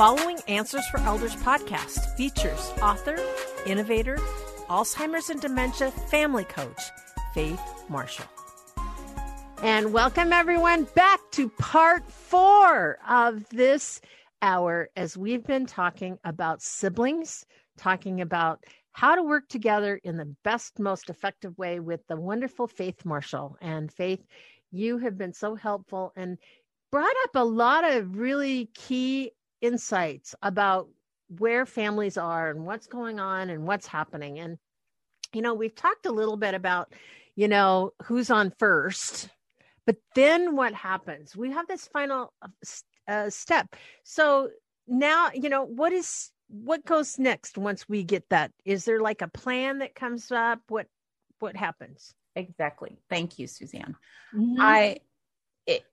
following Answers for Elders podcast features author, innovator, Alzheimer's and dementia family coach, Faith Marshall. And welcome everyone back to part four of this hour as we've been talking about siblings, talking about how to work together in the best, most effective way with the wonderful Faith Marshall. And Faith, you have been so helpful and brought up a lot of really key insights about where families are and what's going on and what's happening. And, you know, we've talked a little bit about, you know, who's on first, but then what happens? We have this final uh, step. So now, you know, what is, what goes next once we get that? Is there like a plan that comes up? What, what happens? Exactly. Thank you, Suzanne. Mm-hmm. I, it,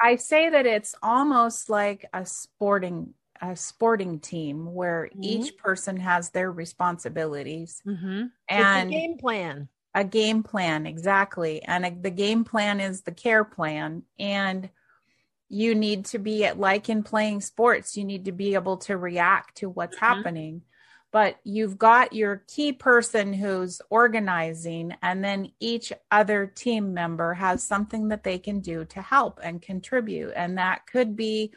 I say that it's almost like a sporting a sporting team where mm-hmm. each person has their responsibilities mm-hmm. and game plan. A game plan, exactly. And a, the game plan is the care plan. And you need to be at, like in playing sports, you need to be able to react to what's mm-hmm. happening but you've got your key person who's organizing and then each other team member has something that they can do to help and contribute and that could be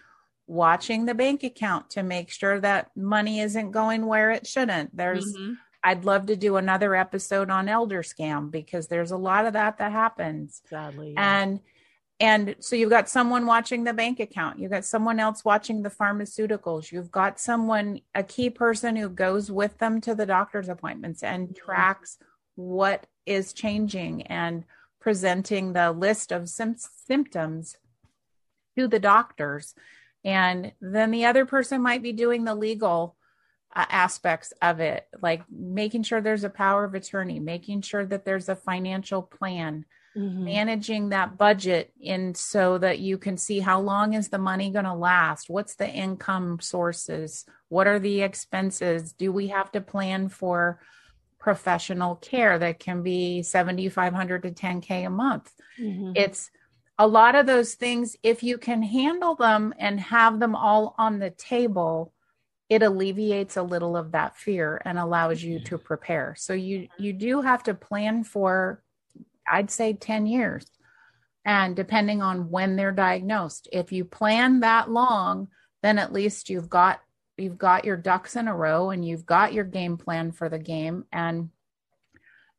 watching the bank account to make sure that money isn't going where it shouldn't there's mm-hmm. I'd love to do another episode on elder scam because there's a lot of that that happens. Sadly. Yeah. And and so you've got someone watching the bank account. You've got someone else watching the pharmaceuticals. You've got someone a key person who goes with them to the doctor's appointments and tracks what is changing and presenting the list of sim- symptoms to the doctors. And then the other person might be doing the legal uh, aspects of it like making sure there's a power of attorney making sure that there's a financial plan mm-hmm. managing that budget in so that you can see how long is the money going to last? What's the income sources? What are the expenses? Do we have to plan for professional care that can be 7500 to 10k a month? Mm-hmm. it's a lot of those things if you can handle them and have them all on the table it alleviates a little of that fear and allows you to prepare. So you you do have to plan for I'd say 10 years. And depending on when they're diagnosed, if you plan that long, then at least you've got you've got your ducks in a row and you've got your game plan for the game and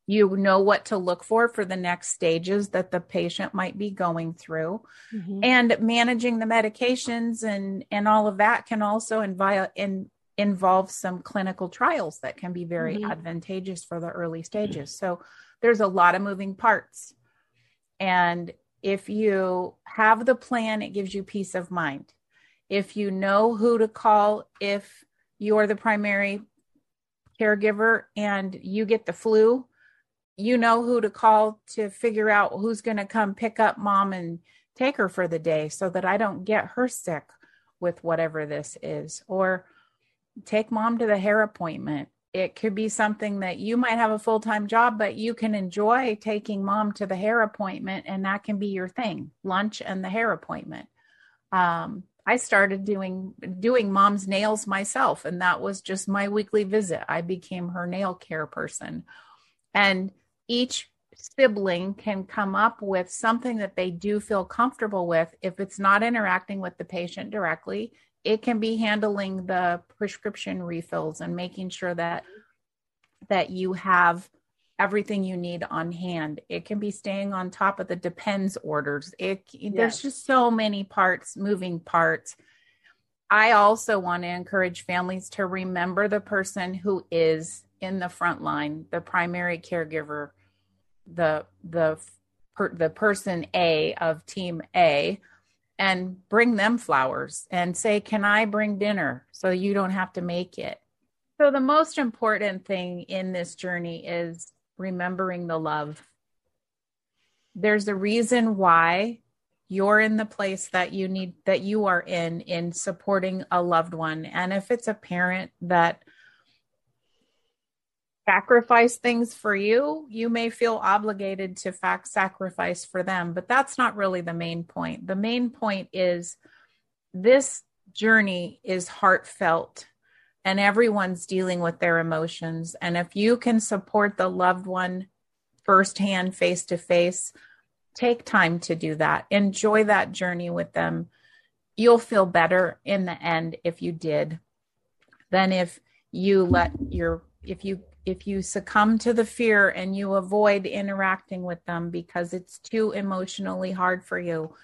you know what to look for for the next stages that the patient might be going through mm-hmm. and managing the medications and and all of that can also invi- in, involve some clinical trials that can be very mm-hmm. advantageous for the early stages so there's a lot of moving parts. And if you have the plan, it gives you peace of mind. If you know who to call, if you're the primary caregiver and you get the flu, you know who to call to figure out who's going to come pick up mom and take her for the day so that I don't get her sick with whatever this is. Or take mom to the hair appointment it could be something that you might have a full-time job but you can enjoy taking mom to the hair appointment and that can be your thing lunch and the hair appointment. Um, i started doing doing mom's nails myself and that was just my weekly visit. I became her nail care person. And each sibling can come up with something that they do feel comfortable with if it's not interacting with the patient directly it can be handling the prescription refills and making sure that that you have everything you need on hand. It can be staying on top of the depends orders. It yes. there's just so many parts moving parts. I also want to encourage families to remember the person who is in the front line the primary caregiver the the per, the person a of team a and bring them flowers and say, Can I bring dinner so you don't have to make it? So, the most important thing in this journey is remembering the love. There's a reason why you're in the place that you need, that you are in, in supporting a loved one. And if it's a parent that sacrifice things for you, you may feel obligated to fact sacrifice for them, but that's not really the main point. The main point is this journey is heartfelt and everyone's dealing with their emotions. And if you can support the loved one firsthand, face to face, take time to do that. Enjoy that journey with them. You'll feel better in the end if you did than if you let your, if you, if you succumb to the fear and you avoid interacting with them because it's too emotionally hard for you.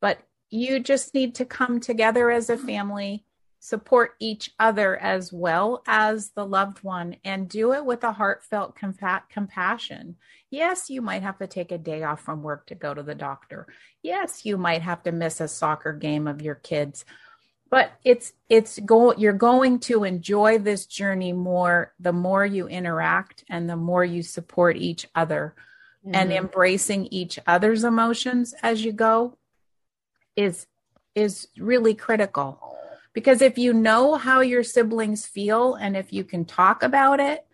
But you just need to come together as a family support each other as well as the loved one and do it with a heartfelt compa- compassion. Yes, you might have to take a day off from work to go to the doctor. Yes, you might have to miss a soccer game of your kids. But it's it's go you're going to enjoy this journey more the more you interact and the more you support each other mm-hmm. and embracing each other's emotions as you go is is really critical because if you know how your siblings feel and if you can talk about it,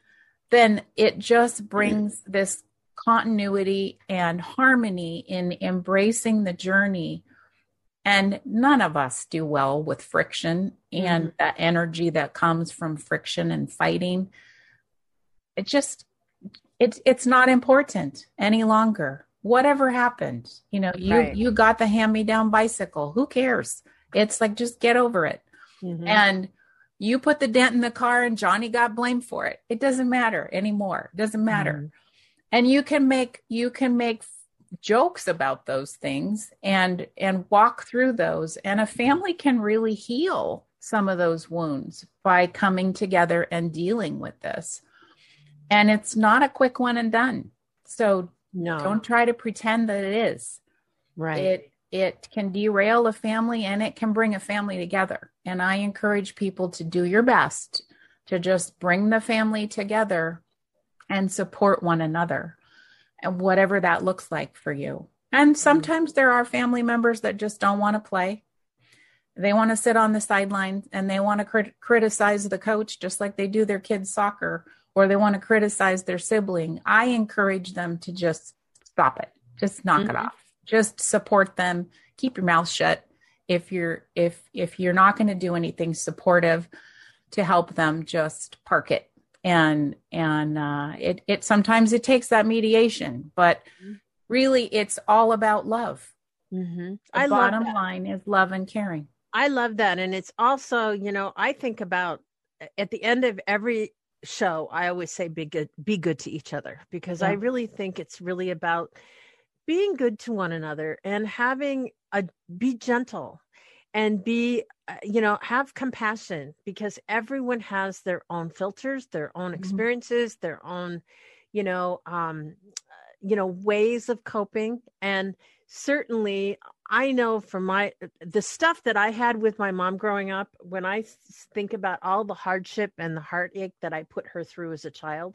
then it just brings this continuity and harmony in embracing the journey. And none of us do well with friction and mm-hmm. that energy that comes from friction and fighting. It just it's it's not important any longer. Whatever happened, you know, you right. you got the hand me down bicycle. Who cares? It's like just get over it. Mm-hmm. And you put the dent in the car and Johnny got blamed for it. It doesn't matter anymore. It doesn't matter. Mm-hmm. And you can make you can make jokes about those things and and walk through those and a family can really heal some of those wounds by coming together and dealing with this. And it's not a quick one and done. So no. don't try to pretend that it is. Right. It it can derail a family and it can bring a family together. And I encourage people to do your best to just bring the family together and support one another and whatever that looks like for you. And sometimes there are family members that just don't want to play. They want to sit on the sidelines and they want to crit- criticize the coach just like they do their kids' soccer or they want to criticize their sibling. I encourage them to just stop it, just knock mm-hmm. it off just support them keep your mouth shut if you're if if you're not going to do anything supportive to help them just park it and and uh, it it sometimes it takes that mediation but really it's all about love mm-hmm. the bottom line is love and caring i love that and it's also you know i think about at the end of every show i always say be good be good to each other because yeah. i really think it's really about being good to one another and having a be gentle and be uh, you know have compassion because everyone has their own filters their own mm-hmm. experiences mm-hmm. their own you know um you know ways of coping and certainly i know from my the stuff that i had with my mom growing up when i think about all the hardship and the heartache that i put her through as a child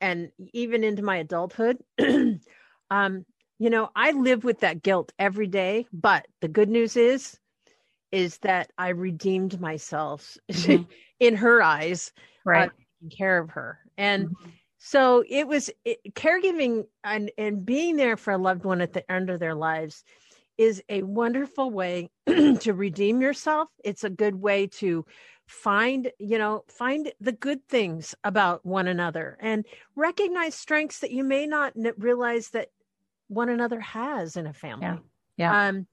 and even into my adulthood um, you know, I live with that guilt every day, but the good news is is that I redeemed myself mm-hmm. in her eyes, uh, right? Uh, taking care of her. And mm-hmm. so it was it, caregiving and and being there for a loved one at the end of their lives is a wonderful way to redeem yourself. It's a good way to find you know find the good things about one another and recognize strengths that you may not realize that one another has in a family. Yeah. yeah. Um,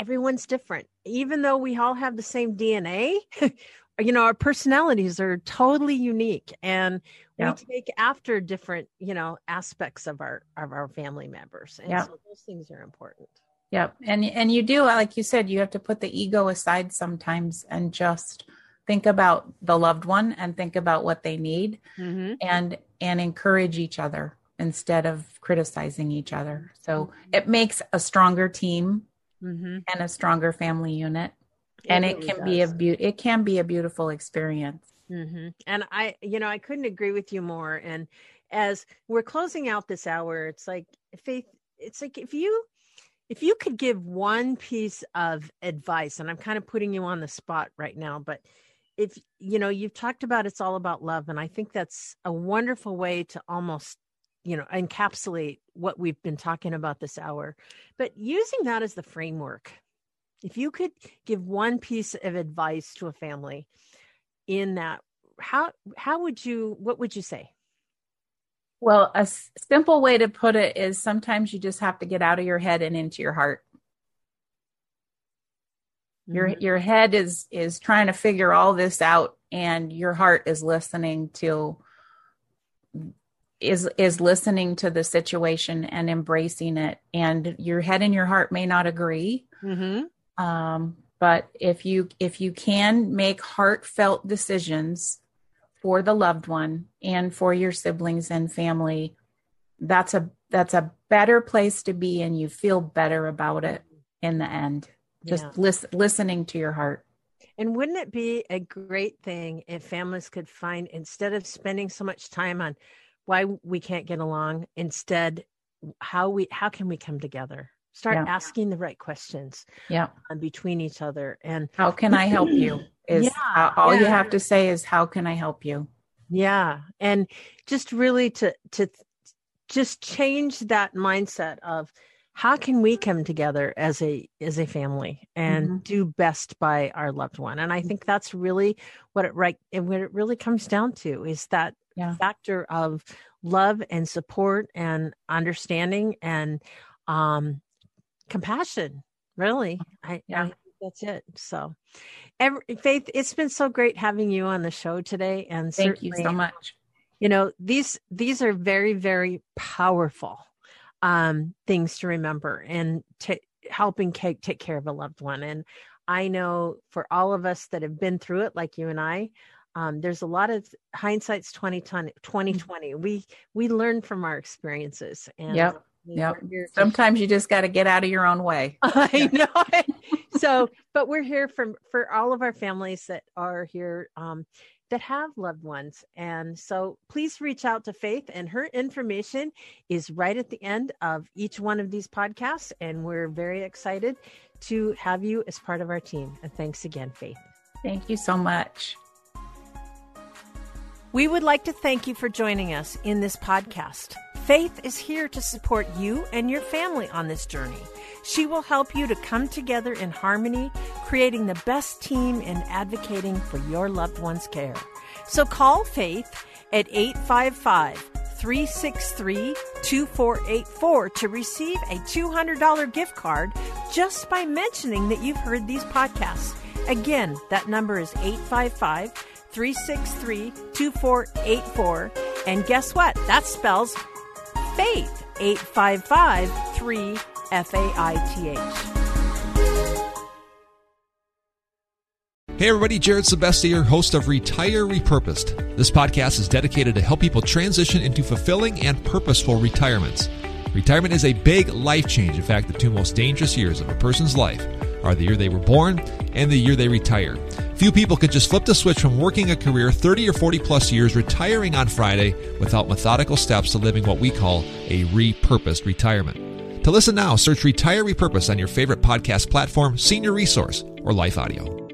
everyone's different. Even though we all have the same DNA, you know, our personalities are totally unique and yeah. we take after different, you know, aspects of our of our family members. And yeah. so those things are important. Yeah. And and you do like you said, you have to put the ego aside sometimes and just think about the loved one and think about what they need mm-hmm. and and encourage each other instead of criticizing each other. So mm-hmm. it makes a stronger team mm-hmm. and a stronger family unit. It and really it can does. be a be- it can be a beautiful experience. Mm-hmm. And I, you know, I couldn't agree with you more. And as we're closing out this hour, it's like faith. It's like if you if you could give one piece of advice, and I'm kind of putting you on the spot right now, but if you know you've talked about it's all about love and i think that's a wonderful way to almost you know encapsulate what we've been talking about this hour but using that as the framework if you could give one piece of advice to a family in that, how how would you what would you say? Well, a s- simple way to put it is sometimes you just have to get out of your head and into your heart. Your Mhm. your head is is trying to figure all this out and your heart is listening to is is listening to the situation and embracing it and your head and your heart may not agree Mhm. um, but if you if you can make heartfelt decisions for the loved one and for your siblings and family that's a that's a better place to be and you feel better about it in the end just Yeah. lis- listening to your heart And wouldn't it be a great thing if families could find instead of spending so much time on why we can't get along, instead how we how can we come together? Start Yeah. asking the right questions yeah. um, between each other and how can i help you? Is Yeah, all you have to say is how can i help you? Yeah, and just really to to just change that mindset of how can we come together as a as a family and Mhm. do best by our loved one. And i think that's really what it right and what it really comes down to is that Yeah. factor of love and support and understanding and um compassion really. I, Yeah. I that's it. So every, faith it's been so great having you on the show today and thank you so much. you know these these are very very powerful um things to remember and to helping take, take care of a loved one. And i know for all of us that have been through it like you and i um, there's a lot of hindsight's 2020 2020 we we learn from our experiences and Yep, we- yep. we're here to sometimes you just got to get out of your own way I know. so, but we're here from for all of our families that are here um, that have loved ones, and so please reach out to Faith, and her information is right at the end of each one of these podcasts, and we're very excited to have you as part of our team. And thanks again, Faith. thank you so much We would like to thank you for joining us in this podcast. Faith is here to support you and your family on this journey. She will help you to come together in harmony, creating the best team in advocating for your loved one's care. So call Faith at 855 363 2484 to receive a $200 gift card just by mentioning that you've heard these podcasts. Again, that number is 855 363 2484. And guess what? That spells faith 855 3 F A I T H. Hey everybody, Jared Sebestier, host of Retire Repurposed. This podcast is dedicated to help people transition into fulfilling and purposeful retirements. Retirement is a big life change. In fact, the two most dangerous years of a person's life are the year they were born and the year they retire. Few people could just flip the switch from working a career 30 or 40 plus years, retiring on Friday without methodical steps to living what we call a repurposed retirement. To listen now, search Retire Repurposed on your favorite podcast platform, Senior Resource, or Life Audio.